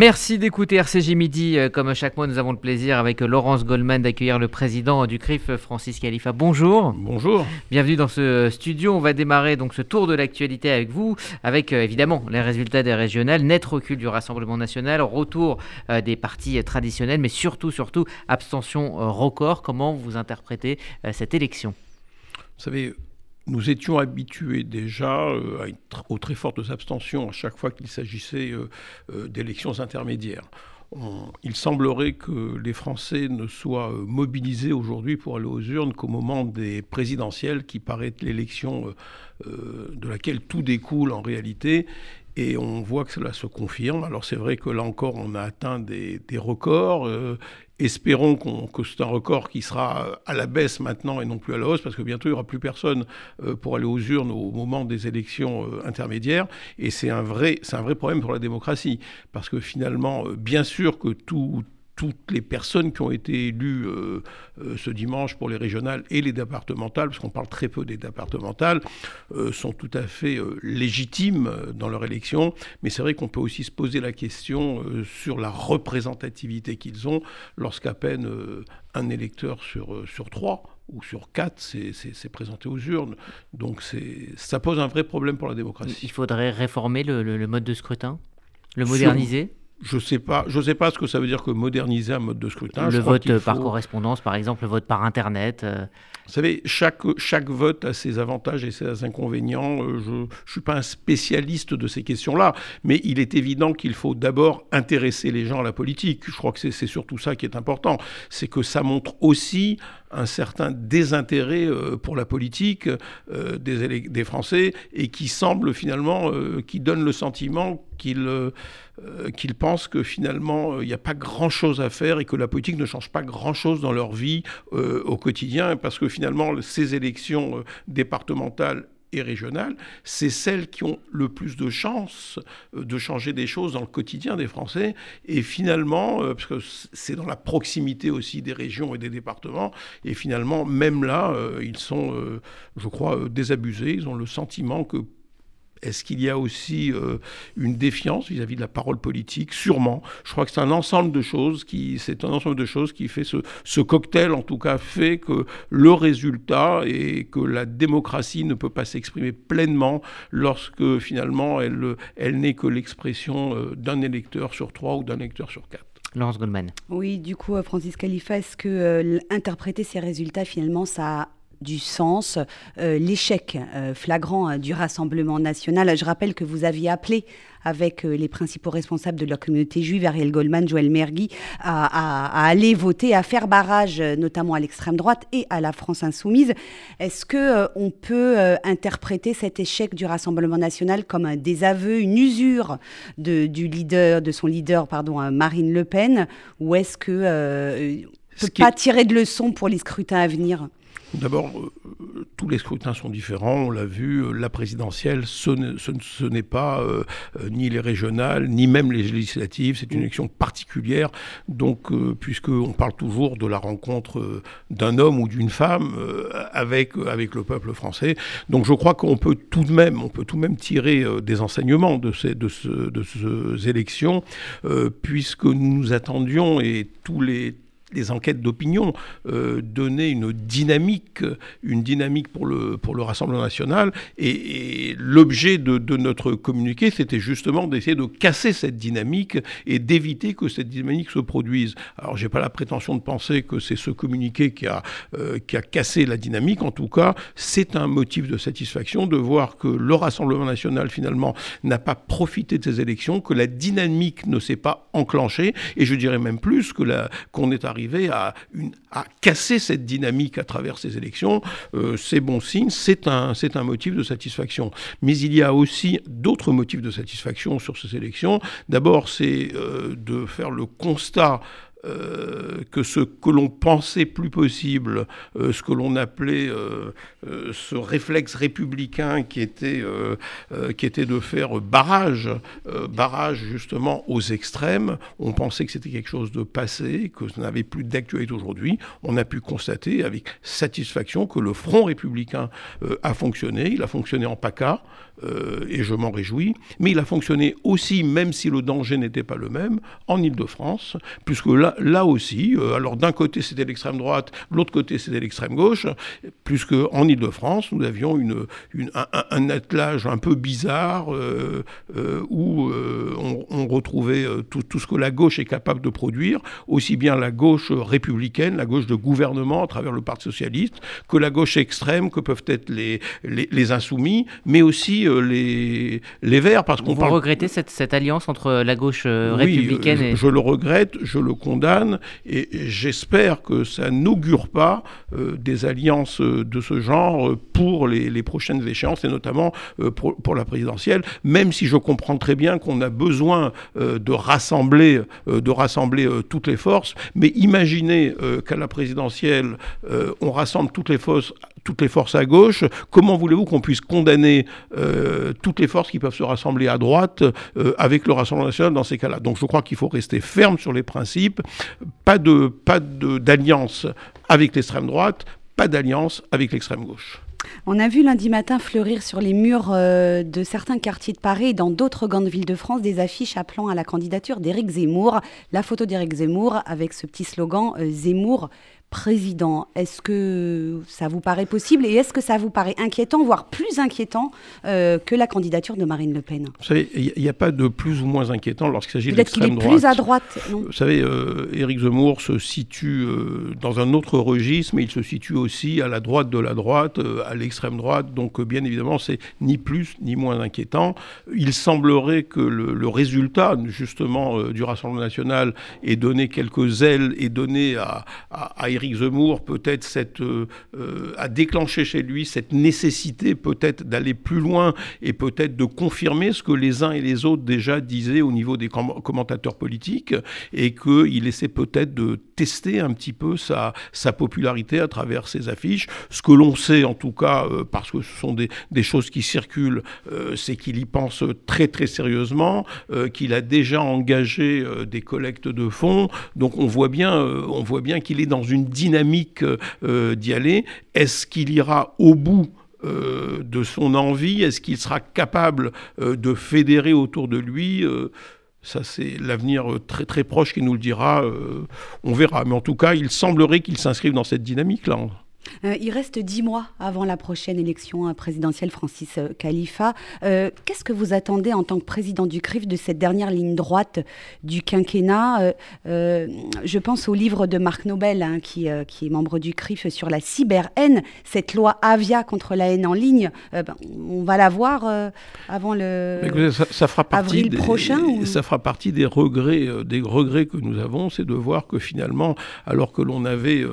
Merci d'écouter RCJ Midi. Euh, comme chaque mois, nous avons le plaisir avec Laurence Goldman d'accueillir le président du CRIF, Francis Khalifa. Bonjour. Bonjour. Bienvenue dans ce studio. On va démarrer donc ce tour de l'actualité avec vous, avec euh, évidemment les résultats des régionales, net recul du Rassemblement national, retour euh, des partis traditionnels, mais surtout, surtout, abstention record. Comment vous interprétez cette élection? Vous savez, nous étions habitués déjà euh, aux très fortes abstentions à chaque fois qu'il s'agissait euh, euh, d'élections intermédiaires. il semblerait que les Français ne soient mobilisés aujourd'hui pour aller aux urnes qu'au moment des présidentielles, qui paraît l'élection de laquelle tout découle en réalité. Et on voit que cela se confirme. Alors c'est vrai que là encore, on a atteint des, records. Espérons que c'est un record qui sera à la baisse maintenant et non plus à la hausse, parce que bientôt il n'y aura plus personne euh, pour aller aux urnes au moment des élections euh, intermédiaires. Et c'est un, vrai, problème pour la démocratie, parce que finalement, euh, bien sûr que tout toutes les personnes qui ont été élues euh, euh, ce dimanche pour les régionales et les départementales, parce qu'on parle très peu des départementales, euh, sont tout à fait légitimes dans leur élection. Mais c'est vrai qu'on peut aussi se poser la question sur la représentativité qu'ils ont lorsqu'à peine un électeur sur, sur trois ou sur quatre s'est présenté aux urnes. Donc ça pose un vrai problème pour la démocratie. Il faudrait réformer le, mode de scrutin? Le moderniser? Je ne sais, pas, je sais pas ce que ça veut dire que moderniser un mode de scrutin. Le vote par correspondance, par exemple, le vote par Internet. Euh. Vous savez, chaque, chaque vote a ses avantages et ses inconvénients. Euh, je ne suis pas un spécialiste de ces questions-là, mais il est évident qu'il faut d'abord intéresser les gens à la politique. Je crois que c'est surtout ça qui est important. C'est que ça montre aussi un certain désintérêt euh, pour la politique des, des, Français et qui semble finalement, qui donne le sentiment qu'ils euh, pensent que finalement, euh, il n'y a pas grand-chose à faire et que la politique ne change pas grand-chose dans leur vie euh, au quotidien, parce que finalement, ces élections départementales et régionales, c'est celles qui ont le plus de chances de changer des choses dans le quotidien des Français. Et finalement, parce que c'est dans la proximité aussi des régions et des départements, et finalement, même là, ils sont, je crois, désabusés. Ils ont le sentiment que est-ce qu'il y a aussi euh, une défiance vis-à-vis de la parole politique? Sûrement. Je crois que c'est un ensemble de choses qui, c'est un ensemble de choses qui fait ce, ce, cocktail, en tout cas, fait que le résultat est que la démocratie ne peut pas s'exprimer pleinement lorsque finalement elle, elle n'est que l'expression euh, d'un électeur sur trois ou d'un électeur sur quatre. Laurence Goldman. Oui, du coup, euh, Francis Khalifa, est-ce que interpréter ces résultats, finalement, ça du sens, euh, l'échec euh, flagrant hein, du Rassemblement national. Je rappelle que vous aviez appelé avec euh, les principaux responsables de la communauté juive, Ariel Goldman, Joël Mergui, à, aller voter, à faire barrage, notamment à l'extrême droite et à la France insoumise. Est-ce que on peut interpréter cet échec du Rassemblement national comme un désaveu, une usure de, du leader, de son leader, pardon, Marine Le Pen, ou est-ce que ne peut pas tirer de leçons pour les scrutins à venir? D'abord, euh, tous les scrutins sont différents, on l'a vu, euh, la présidentielle, ce, n'est pas euh, ni les régionales, ni même les législatives, c'est une élection particulière, donc puisqu'on parle toujours de la rencontre d'un homme ou d'une femme avec, avec le peuple français, donc je crois qu'on peut tout de même, on peut tout de même tirer des enseignements de ces, de, de ces élections, puisque nous attendions, et tous les les enquêtes d'opinion euh, donnaient une dynamique, une dynamique pour le, pour le Rassemblement national. Et, l'objet de, de, notre communiqué, c'était justement d'essayer de casser cette dynamique et d'éviter que cette dynamique se produise. Alors, j'ai pas la prétention de penser que c'est ce communiqué qui a, euh, qui a cassé la dynamique. En tout cas, c'est un motif de satisfaction de voir que le Rassemblement national, finalement, n'a pas profité de ces élections, que la dynamique ne s'est pas enclenchée. Et je dirais même plus que qu'on est arrivé à, casser cette dynamique à travers ces élections, euh, c'est bon signe, c'est un, c'est un motif de satisfaction. Mais il y a aussi d'autres motifs de satisfaction sur ces élections. D'abord, c'est euh, de faire le constat euh, que ce que l'on pensait plus possible, euh, ce que l'on appelait euh, ce réflexe républicain qui était, qui était de faire barrage, barrage justement aux extrêmes, on pensait que c'était quelque chose de passé, que ça n'avait plus d'actualité aujourd'hui. On a pu constater avec satisfaction que le Front républicain a fonctionné, il a fonctionné en PACA, et je m'en réjouis, mais il a fonctionné aussi, même si le danger n'était pas le même, en Ile-de-France, puisque là, là, aussi, euh, alors d'un côté c'était l'extrême droite, de l'autre côté c'était l'extrême gauche, puisque en Ile-de-France nous avions une, un, attelage un peu bizarre euh, euh, où on, retrouvait tout, tout, ce que la gauche est capable de produire, aussi bien la gauche républicaine, la gauche de gouvernement à travers le Parti socialiste, que la gauche extrême que peuvent être les, les, insoumis, mais aussi les, les verts. Parce qu'on Vous regrettez cette, cette, alliance entre la gauche républicaine et... je le regrette, je le condamne et j'espère que ça n'augure pas euh, des alliances euh, de ce genre pour les, prochaines échéances, et notamment euh, pour, la présidentielle, même si je comprends très bien qu'on a besoin de rassembler, de rassembler toutes les forces, mais imaginez qu'à la présidentielle, on rassemble toutes les forces toutes les forces à gauche, comment voulez-vous qu'on puisse condamner toutes les forces qui peuvent se rassembler à droite avec le Rassemblement national dans ces cas-là? Donc je crois qu'il faut rester ferme sur les principes, pas de pas d'alliance avec l'extrême droite, pas d'alliance avec l'extrême gauche. On a vu lundi matin fleurir sur les murs euh, de certains quartiers de Paris et dans d'autres grandes villes de France des affiches appelant à la candidature d'Éric Zemmour. La photo d'Éric Zemmour avec ce petit slogan euh, Zemmour président. Est-ce que ça vous paraît possible et est-ce que ça vous paraît inquiétant, voire plus inquiétant euh, que la candidature de Marine Le Pen? Vous savez, il n'y a pas de plus ou moins inquiétant lorsqu'il s'agit de l'extrême droite. plus à droite, Vous savez, euh, Éric Zemmour se situe euh, dans un autre registre, mais il se situe aussi à la droite de la droite, à l'extrême droite. Donc, bien évidemment, c'est ni plus ni moins inquiétant. Il semblerait que le, résultat, justement, du Rassemblement national ait donné quelques ailes et donné à, à, à Éric Zemmour peut-être cette, euh, euh, a déclenché chez lui cette nécessité peut-être d'aller plus loin et peut-être de confirmer ce que les uns et les autres déjà disaient au niveau des commentateurs politiques et qu'il essaie peut-être de tester un petit peu sa, popularité à travers ses affiches. Ce que l'on sait en tout cas, euh, parce que ce sont des, des choses qui circulent, c'est qu'il y pense très très sérieusement, qu'il a déjà engagé des collectes de fonds. Donc on voit bien, on voit bien qu'il est dans une dynamique euh, d'y aller. Est-ce qu'il ira au bout euh, de son envie? Est-ce qu'il sera capable euh, de fédérer autour de lui? Ça, c'est l'avenir très très proche qui nous le dira. on verra. Mais en tout cas, il semblerait qu'il s'inscrive dans cette dynamique-là. Euh, il reste dix mois avant la prochaine élection euh, présidentielle, Francis euh, Khalifa. Qu'est-ce que vous attendez en tant que président du CRIF de cette dernière ligne droite du quinquennat? Je pense au livre de Marc Nobel, hein, qui, qui, est membre du CRIF, sur la cyber-haine, cette loi Avia contre la haine en ligne. Ben, on va la voir avant le ça, fera avril prochain Ça fera partie des regrets, des regrets que nous avons, c'est de voir que finalement, alors que l'on avait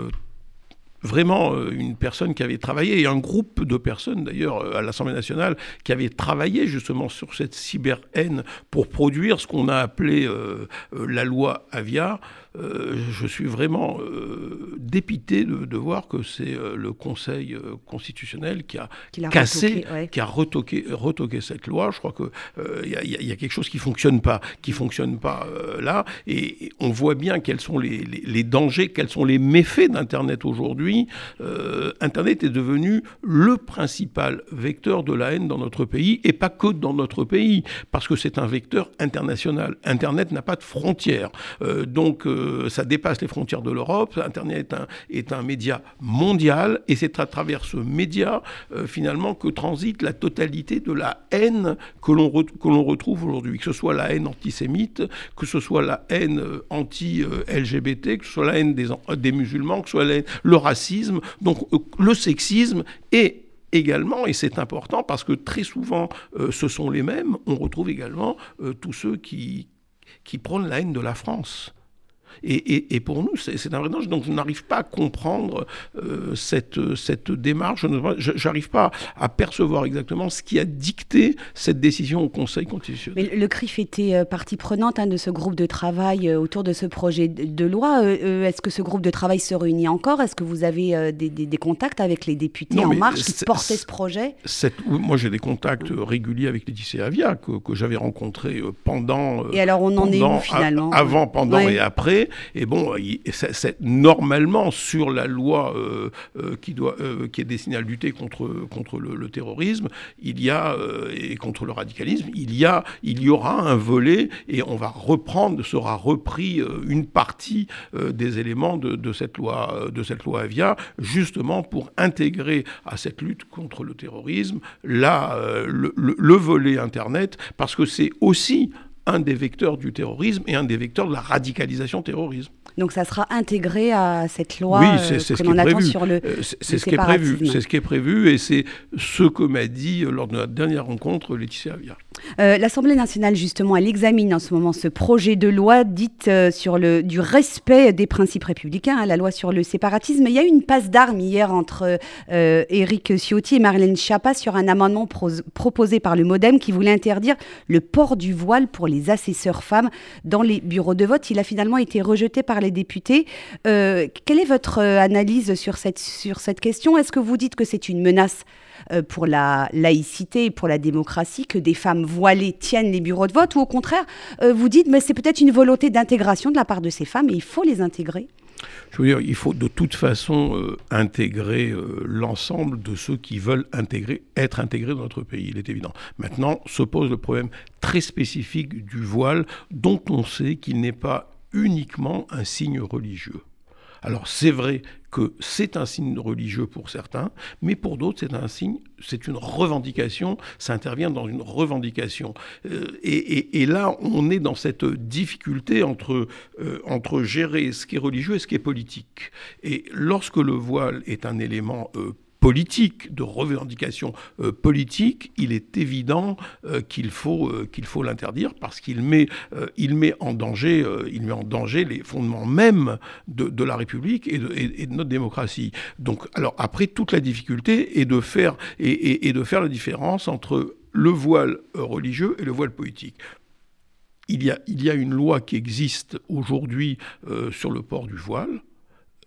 vraiment euh, une personne qui avait travaillé, et un groupe de personnes d'ailleurs euh, à l'Assemblée nationale, qui avait travaillé justement sur cette cyber-haine pour produire ce qu'on a appelé euh, la loi Avia. Euh, je suis vraiment euh, dépité de, voir que c'est euh, le Conseil constitutionnel qui a, cassé, qui a retoqué, retoqué, cette loi. Je crois qu'il y, y, a quelque chose qui fonctionne pas, qui fonctionne pas là, et, on voit bien quels sont les, les, dangers, quels sont les méfaits d'Internet aujourd'hui. Internet est devenu le principal vecteur de la haine dans notre pays, et pas que dans notre pays, parce que c'est un vecteur international. Internet n'a pas de frontières, donc ça dépasse les frontières de l'Europe. Internet est un, média mondial et c'est à travers ce média, euh, finalement, que transite la totalité de la haine que l'on retrouve aujourd'hui. Que ce soit la haine antisémite, que ce soit la haine euh, anti-LGBT, que ce soit la haine des, musulmans, que ce soit le racisme, donc euh, le sexisme et également, et c'est important parce que très souvent ce sont les mêmes, on retrouve également tous ceux qui prônent la haine de la France Et, pour nous, c'est un vrai danger. Donc je n'arrive pas à comprendre euh, cette, cette démarche. Je n'arrive pas à percevoir exactement ce qui a dicté cette décision au Conseil constitutionnel. Mais le CRIF était euh, partie prenante hein, de ce groupe de travail euh, autour de ce projet de loi. Est-ce que ce groupe de travail se réunit encore? Est-ce que vous avez des, contacts avec les députés En Marche qui portaient ce projet? Moi, j'ai des contacts réguliers avec Laetitia Avia que, que j'avais rencontré pendant. Et alors, on en est où finalement? Avant, pendant et après. Et bon, c'est normalement sur la loi euh, euh, euh, qui est destinée à lutter contre, le, terrorisme, il y a et contre le radicalisme, il y a, il y aura un volet et on va reprendre, sera repris une partie des éléments de, cette loi, de cette loi Avia, justement pour intégrer à cette lutte contre le terrorisme là le volet Internet, parce que c'est aussi un des vecteurs du terrorisme et un des vecteurs de la radicalisation terrorisme. Donc ça sera intégré à cette loi oui, c'est, ce que l'on attend sur le, euh, c'est, ce qui est prévu. C'est ce qui est prévu et c'est ce que m'a dit euh, lors de notre dernière rencontre Laetitia Avia. Euh, L'Assemblée nationale, justement, elle examine en ce moment ce projet de loi dite sur le, du respect des principes républicains, hein, la loi sur le séparatisme. Il y a eu une passe d'armes hier entre Éric Ciotti et Marlène Schiappa sur un amendement proposé par le Modem qui voulait interdire le port du voile pour les assesseurs femmes dans les bureaux de vote. Il a finalement été rejeté par les députés. Euh, quelle est votre euh, analyse sur cette, sur cette question? Est-ce que vous dites que c'est une menace euh, pour la laïcité et pour la démocratie que des femmes voilées tiennent les bureaux de vote ou au contraire, vous dites mais c'est peut-être une volonté d'intégration de la part de ces femmes et il faut les intégrer je veux dire, il faut de toute façon intégrer l'ensemble de ceux qui veulent intégrer, être intégrés dans notre pays, il est évident. Maintenant se pose le problème très spécifique du voile, dont on sait qu'il n'est pas uniquement un signe religieux. Alors c'est vrai que c'est un signe religieux pour certains, mais pour d'autres c'est un signe, c'est une revendication, ça intervient dans une revendication. Euh, et, là on est dans cette difficulté entre, euh, entre gérer ce qui est religieux et ce qui est politique. Et lorsque le voile est un élément euh, politique, de revendication euh, politique, il est évident euh, qu'il faut euh, qu'il faut l'interdire parce qu'il met il met en danger met en danger les fondements mêmes de, la République et de, notre démocratie. Donc alors après toute la difficulté est de faire et, de faire la différence entre le voile religieux et le voile politique. Il y, a, il y a une loi qui existe aujourd'hui sur le port du voile.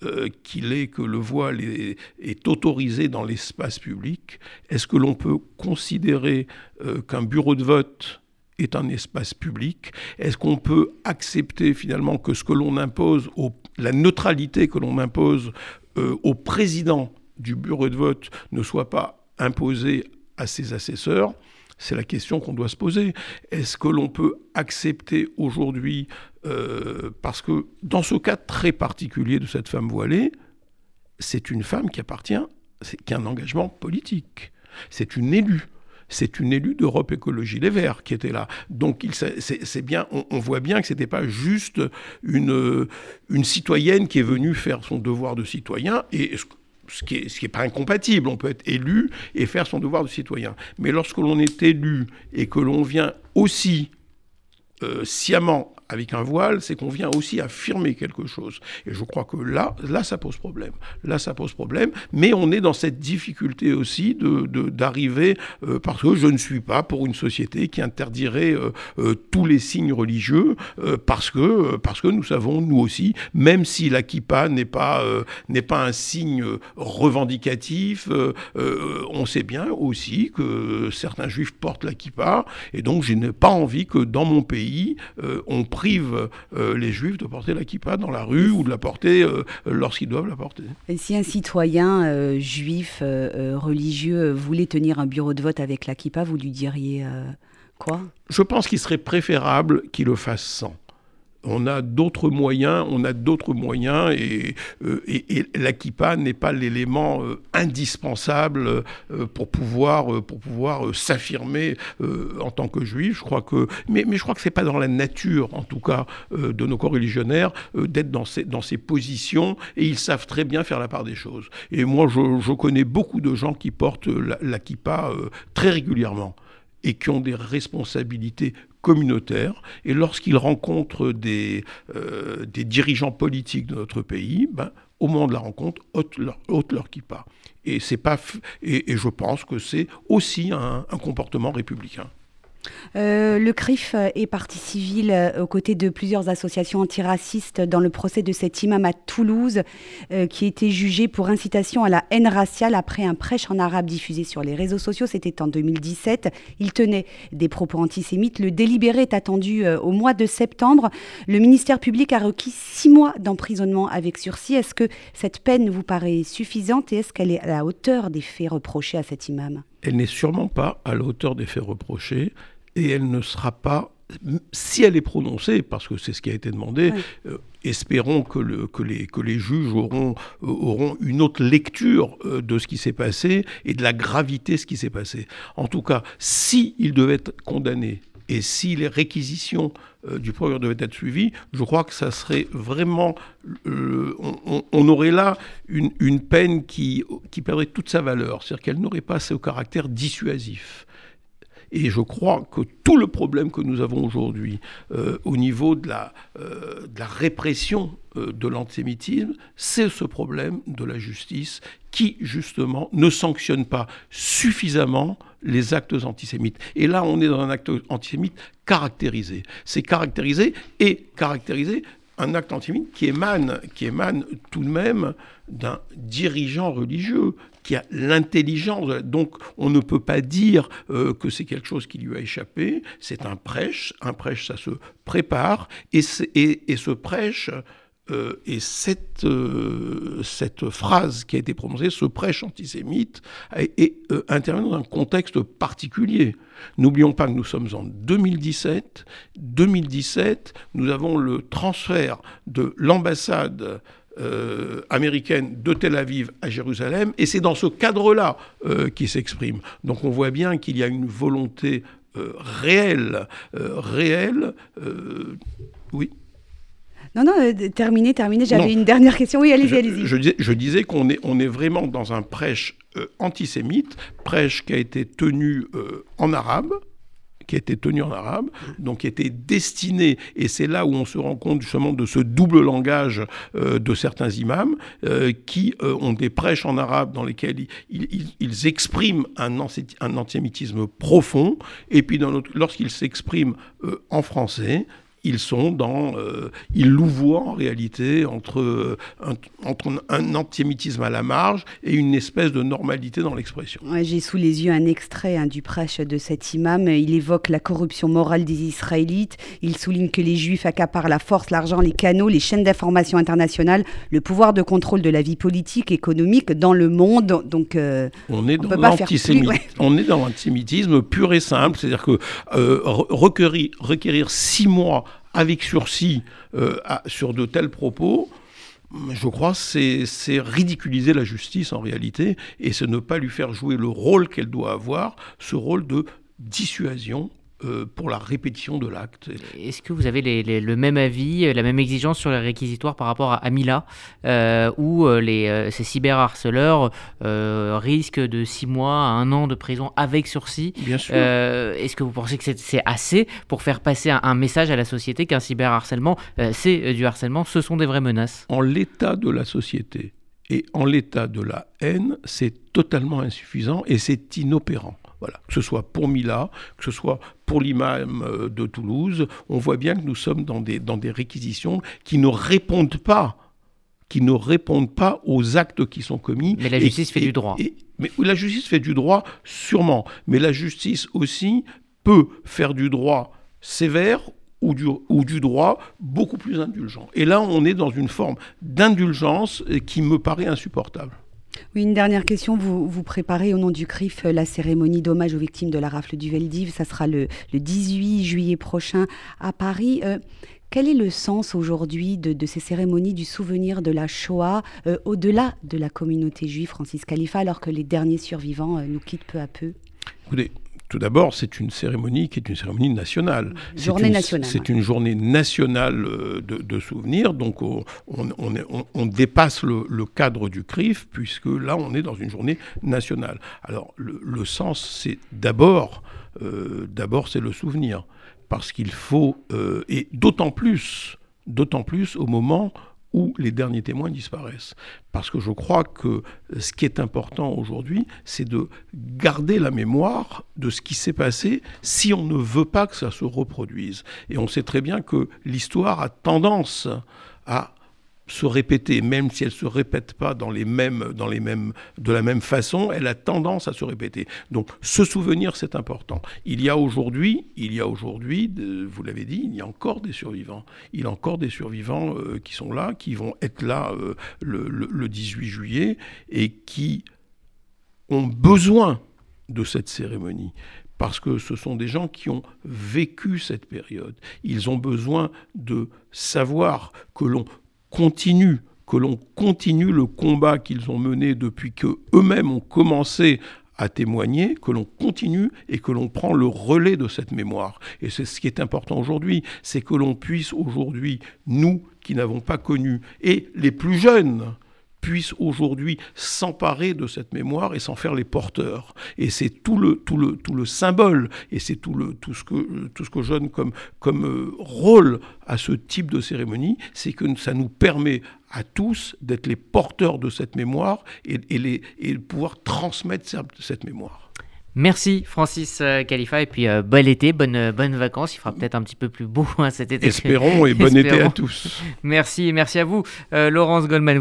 Euh, qu'il est que le voile est, autorisé dans l'espace public, est-ce que l'on peut considérer euh, qu'un bureau de vote est un espace public? Est-ce qu'on peut accepter finalement que ce que l'on impose, la neutralité que l'on impose euh, au président du bureau de vote ne soit pas imposée à ses assesseurs? C'est la question qu'on doit se poser. Est-ce que l'on peut accepter aujourd'hui, euh, parce que dans ce cas très particulier de cette femme voilée, c'est une femme qui appartient, qui a un engagement politique. C'est une élue c'est une élue d'Europe Écologie Les Verts qui était là. Donc on, voit bien que ce n'était pas juste une, une citoyenne qui est venue faire son devoir de citoyen. Et ce qui n'est pas incompatible. On peut être élu et faire son devoir de citoyen. Mais lorsque l'on est élu et que l'on vient aussi euh, sciemment avec un voile, c'est qu'on vient aussi affirmer quelque chose. Et je crois que là, là, ça pose problème. Là, ça pose problème. Mais on est dans cette difficulté aussi de, d'arriver, euh, parce que je ne suis pas pour une société qui interdirait euh, tous les signes religieux, parce, que, parce que nous savons, nous aussi, même si la kippa n'est pas, n'est pas un signe revendicatif, on sait bien aussi que certains juifs portent la kippa, et donc je n'ai pas envie que dans mon pays, on prive euh, les juifs de porter la kippa dans la rue ou de la porter euh, lorsqu'ils doivent la porter. Et si un citoyen euh, juif religieux voulait tenir un bureau de vote avec la kippa, vous lui diriez quoi? Je pense qu'il serait préférable qu'il le fasse sans on a d'autres moyens, on a d'autres moyens et, euh, et, la kippa n'est pas l'élément euh, indispensable euh, pour pouvoir, s'affirmer en tant que juif. Je crois que, mais, je crois que c'est pas dans la nature, en tout cas, de nos co-religionnaires d'être dans ces, dans ces positions et ils savent très bien faire la part des choses. Et moi, je, connais beaucoup de gens qui portent la, la kippa très régulièrement et qui ont des responsabilités communautaire. Et lorsqu'ils rencontrent des, euh, des dirigeants politiques de notre pays, ben, au moment de la rencontre, ôtent leur, ôtent leur kippa. Et, pas je pense que c'est aussi un, un comportement républicain. Euh, le CRIF est partie civile euh, aux côtés de plusieurs associations antiracistes dans le procès de cet imam à Toulouse euh, qui été jugé pour incitation à la haine raciale après un prêche en arabe diffusé sur les réseaux sociaux. C'était en 2017. Il tenait des propos antisémites. Le délibéré est attendu au mois de septembre. Le ministère public a requis six mois d'emprisonnement avec sursis. Est-ce que cette peine vous paraît suffisante et est-ce qu'elle est à la hauteur des faits reprochés à cet imam? Elle n'est sûrement pas à la hauteur des faits reprochés et elle ne sera pas, si elle est prononcée, parce que c'est ce qui a été demandé, oui. euh, espérons que, le, que, les, que, les, juges auront, euh, auront une autre lecture euh, de ce qui s'est passé et de la gravité de ce qui s'est passé. En tout cas, s'il si devait être condamné et si les réquisitions euh, du procureur devaient être suivies, je crois que ça serait vraiment... On, aurait là une, une peine qui, qui perdrait toute sa valeur, c'est-à-dire qu'elle n'aurait pas ce caractère dissuasif. Et je crois que tout le problème que nous avons aujourd'hui euh, au niveau de la, euh, répression euh, de l'antisémitisme, c'est ce problème de la justice qui, justement, ne sanctionne pas suffisamment les actes antisémites. Et là, on est dans un acte antisémite caractérisé. C'est caractérisé et caractérisé un acte antisémite qui émane, qui émane tout de même d'un dirigeant religieux qui a l'intelligence. Donc on ne peut pas dire euh, que c'est quelque chose qui lui a échappé. C'est un prêche. Un prêche, ça se prépare. Et, et, ce prêche, euh, et cette, euh, cette phrase qui a été prononcée, ce prêche antisémite, est, euh, intervient dans un contexte particulier. N'oublions pas que nous sommes en 2017. 2017, nous avons le transfert de l'ambassade euh, américaine de Tel Aviv à Jérusalem, et c'est dans ce cadre-là euh, qu'il s'exprime. Donc on voit bien qu'il y a une volonté euh, réelle, réelle, oui. Non, non, terminé, terminé. J'avais une dernière question. Oui, allez-y, allez-y. Je, disais qu'on est, on est vraiment dans un prêche antisémite, prêche qui a été tenu en arabe, qui a été tenu en arabe, donc qui était destiné, et c'est là où on se rend compte justement de ce double langage euh, de certains imams, euh, qui euh, ont des prêches en arabe dans lesquels ils, ils, ils expriment un, un, antisémitisme profond, et puis lorsqu'ils s'expriment en français, ils sont dans, euh, ils louvoient en réalité entre un, entre un antisémitisme à la marge et une espèce de normalité dans l'expression. Ouais, J'ai sous les yeux un extrait hein, du prêche de cet imam. Il évoque la corruption morale des Israélites. Il souligne que les Juifs accaparent la force, l'argent, les canaux, les chaînes d'information internationales, le pouvoir de contrôle de la vie politique, économique dans le monde. Donc, euh, on est on dans l'antisémitisme. Ouais. On est dans l'antisémitisme pur et simple, c'est-à-dire que euh, requérir, requérir six mois avec sursis euh, sur de tels propos, je crois c'est ridiculiser la justice en réalité et c'est ne pas lui faire jouer le rôle qu'elle doit avoir, ce rôle de dissuasion euh, pour la répétition de l'acte. Est-ce que vous avez les, les, le même avis, la même exigence sur les réquisitoires par rapport à Amila, euh, où les, euh, ces cyberharceleurs euh, risquent de 6 mois à 1 an de prison avec sursis? Bien sûr. Euh, Est-ce que vous pensez que c'est assez pour faire passer un, un, message à la société qu'un cyberharcèlement, euh, c'est du harcèlement, ce sont des vraies menaces En l'état de la société et en l'état de la haine, c'est totalement insuffisant et c'est inopérant. Voilà. Que ce soit pour Mila, que ce soit pour l'imam de Toulouse, on voit bien que nous sommes dans des, dans des réquisitions qui ne répondent pas qui ne répondent pas aux actes qui sont commis. Mais la justice et, fait et, du droit. Et, mais la justice fait du droit, sûrement. Mais la justice aussi peut faire du droit sévère ou du, ou du, droit beaucoup plus indulgent. Et là, on est dans une forme d'indulgence qui me paraît insupportable. Oui, une dernière question. Vous, vous préparez au nom du CRIF la cérémonie d'hommage aux victimes de la rafle du Veldiv. Ça sera le, le 18 juillet prochain à Paris. Euh, quel est le sens aujourd'hui de, ces cérémonies du souvenir de la Shoah euh, au-delà de la communauté juive, Francis Khalifa, alors que les derniers survivants euh, nous quittent peu à peu? Écoutez, tout d'abord, c'est une cérémonie qui est une cérémonie nationale. Journée une, nationale. C'est une journée nationale de, de souvenirs, donc on, on, on, on dépasse le, le, cadre du CRIF, puisque là, on est dans une journée nationale. Alors, le, le sens, c'est d'abord d'abord c'est le souvenir. Parce qu'il faut, et d'autant plus, d'autant plus au moment où les derniers témoins disparaissent. Parce que je crois que ce qui est important aujourd'hui, c'est de garder la mémoire de ce qui s'est passé si on ne veut pas que ça se reproduise. Et on sait très bien que l'histoire a tendance à se répéter, même si elle ne se répète pas dans les mêmes, dans les mêmes, de la même façon, elle a tendance à se répéter. Donc ce souvenir, c'est important. Il y a aujourd'hui, il y a aujourd'hui, vous l'avez dit, il y a encore des survivants. Il y a encore des survivants euh, qui sont là, qui vont être là euh, le, le 18 juillet et qui ont besoin de cette cérémonie parce que ce sont des gens qui ont vécu cette période. Ils ont besoin de savoir que l'on continue, que l'on continue le combat qu'ils ont mené depuis que eux-mêmes ont commencé à témoigner, que l'on continue et que l'on prend le relais de cette mémoire. Et c'est ce qui est important aujourd'hui, c'est que l'on puisse aujourd'hui, nous qui n'avons pas connu, et les plus jeunes, puissent aujourd'hui s'emparer de cette mémoire et s'en faire les porteurs. Et c'est tout le, tout, le, tout le symbole, et c'est tout, le, tout, ce que, tout ce que je donne comme, comme euh, rôle à ce type de cérémonie, c'est que ça nous permet à tous d'être les porteurs de cette mémoire et, et, les, et pouvoir transmettre cette mémoire. Merci Francis euh, Khalifa et puis euh, bon été, bonne, bonne vacances. Il fera peut-être un petit peu plus beau hein, cet été. Espérons et bon été à tous. Merci, merci à vous Laurence Goldman.